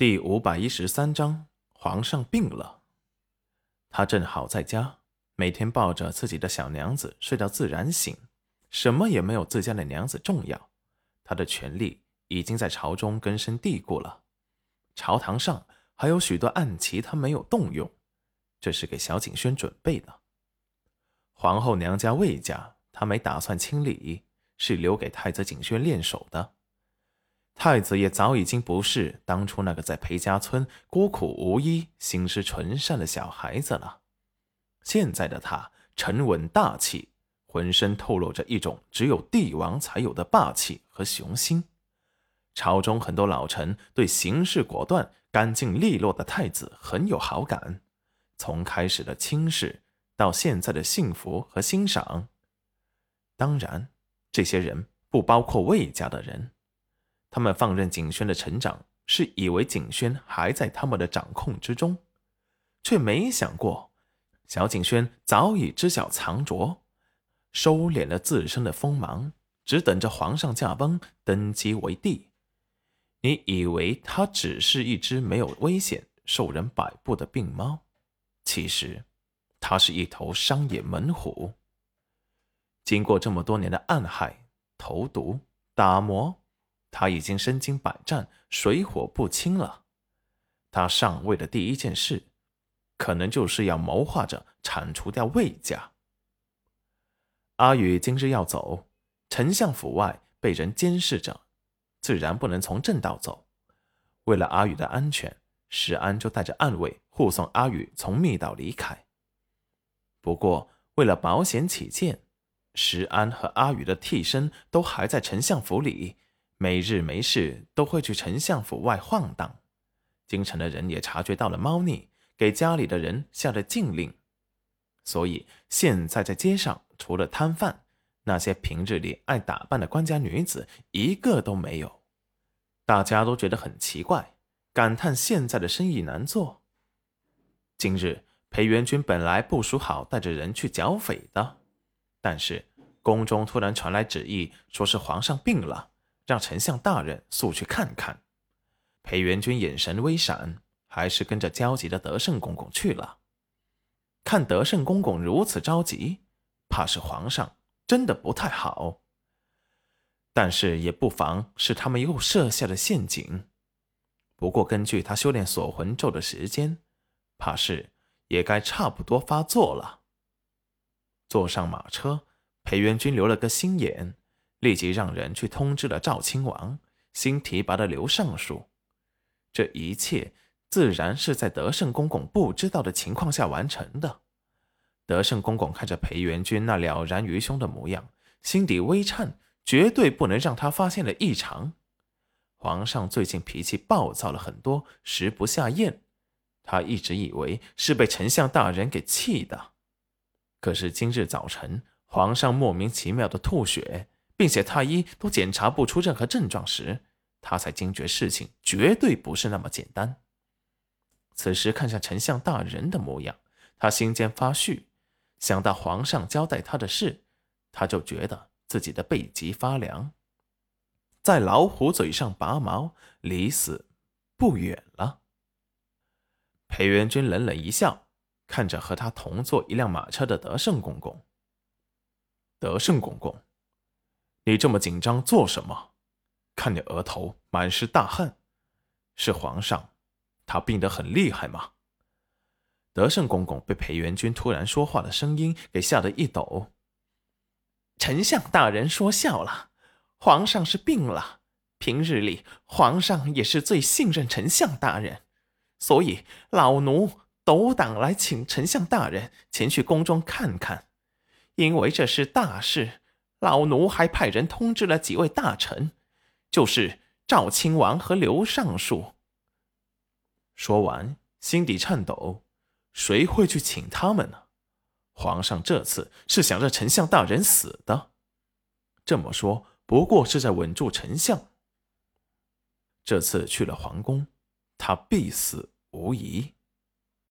第五百一十三章，皇上病了。他正好在家，每天抱着自己的小娘子睡到自然醒，什么也没有自家的娘子重要。他的权力已经在朝中根深蒂固了，朝堂上还有许多暗棋，他没有动用，这是给小景轩准备的。皇后娘家魏家，他没打算清理，是留给太子景轩练手的。太子也早已经不是当初那个在裴家村孤苦无依、心思纯善的小孩子了。现在的他沉稳大气，浑身透露着一种只有帝王才有的霸气和雄心。朝中很多老臣对行事果断、干净利落的太子很有好感，从开始的轻视到现在的幸福和欣赏。当然，这些人不包括魏家的人。他们放任景轩的成长，是以为景轩还在他们的掌控之中，却没想过，小景轩早已知晓藏拙，收敛了自身的锋芒，只等着皇上驾崩登基为帝。你以为他只是一只没有危险、受人摆布的病猫？其实，他是一头商业猛虎。经过这么多年的暗害、投毒、打磨。他已经身经百战，水火不侵了。他上位的第一件事，可能就是要谋划着铲除掉魏家。阿宇今日要走，丞相府外被人监视着，自然不能从正道走。为了阿宇的安全，石安就带着暗卫护送阿宇从密道离开。不过，为了保险起见，石安和阿宇的替身都还在丞相府里。每日没事都会去丞相府外晃荡，京城的人也察觉到了猫腻，给家里的人下了禁令，所以现在在街上除了摊贩，那些平日里爱打扮的官家女子一个都没有。大家都觉得很奇怪，感叹现在的生意难做。今日裴元君本来部署好带着人去剿匪的，但是宫中突然传来旨意，说是皇上病了。让丞相大人速去看看。裴元君眼神微闪，还是跟着焦急的德胜公公去了。看德胜公公如此着急，怕是皇上真的不太好。但是也不妨是他们又设下了陷阱。不过根据他修炼锁魂咒的时间，怕是也该差不多发作了。坐上马车，裴元君留了个心眼。立即让人去通知了赵亲王，新提拔的刘尚书。这一切自然是在德胜公公不知道的情况下完成的。德胜公公看着裴元君那了然于胸的模样，心底微颤，绝对不能让他发现了异常。皇上最近脾气暴躁了很多，食不下咽。他一直以为是被丞相大人给气的，可是今日早晨，皇上莫名其妙的吐血。并且太医都检查不出任何症状时，他才惊觉事情绝对不是那么简单。此时看向丞相大人的模样，他心间发虚，想到皇上交代他的事，他就觉得自己的背脊发凉，在老虎嘴上拔毛，离死不远了。裴元君冷冷一笑，看着和他同坐一辆马车的德胜公公，德胜公公。你这么紧张做什么？看你额头满是大汗，是皇上，他病得很厉害吗？德胜公公被裴元君突然说话的声音给吓得一抖。丞相大人说笑了，皇上是病了。平日里皇上也是最信任丞相大人，所以老奴斗胆来请丞相大人前去宫中看看，因为这是大事。老奴还派人通知了几位大臣，就是赵亲王和刘尚书。说完，心底颤抖，谁会去请他们呢？皇上这次是想让丞相大人死的，这么说不过是在稳住丞相。这次去了皇宫，他必死无疑。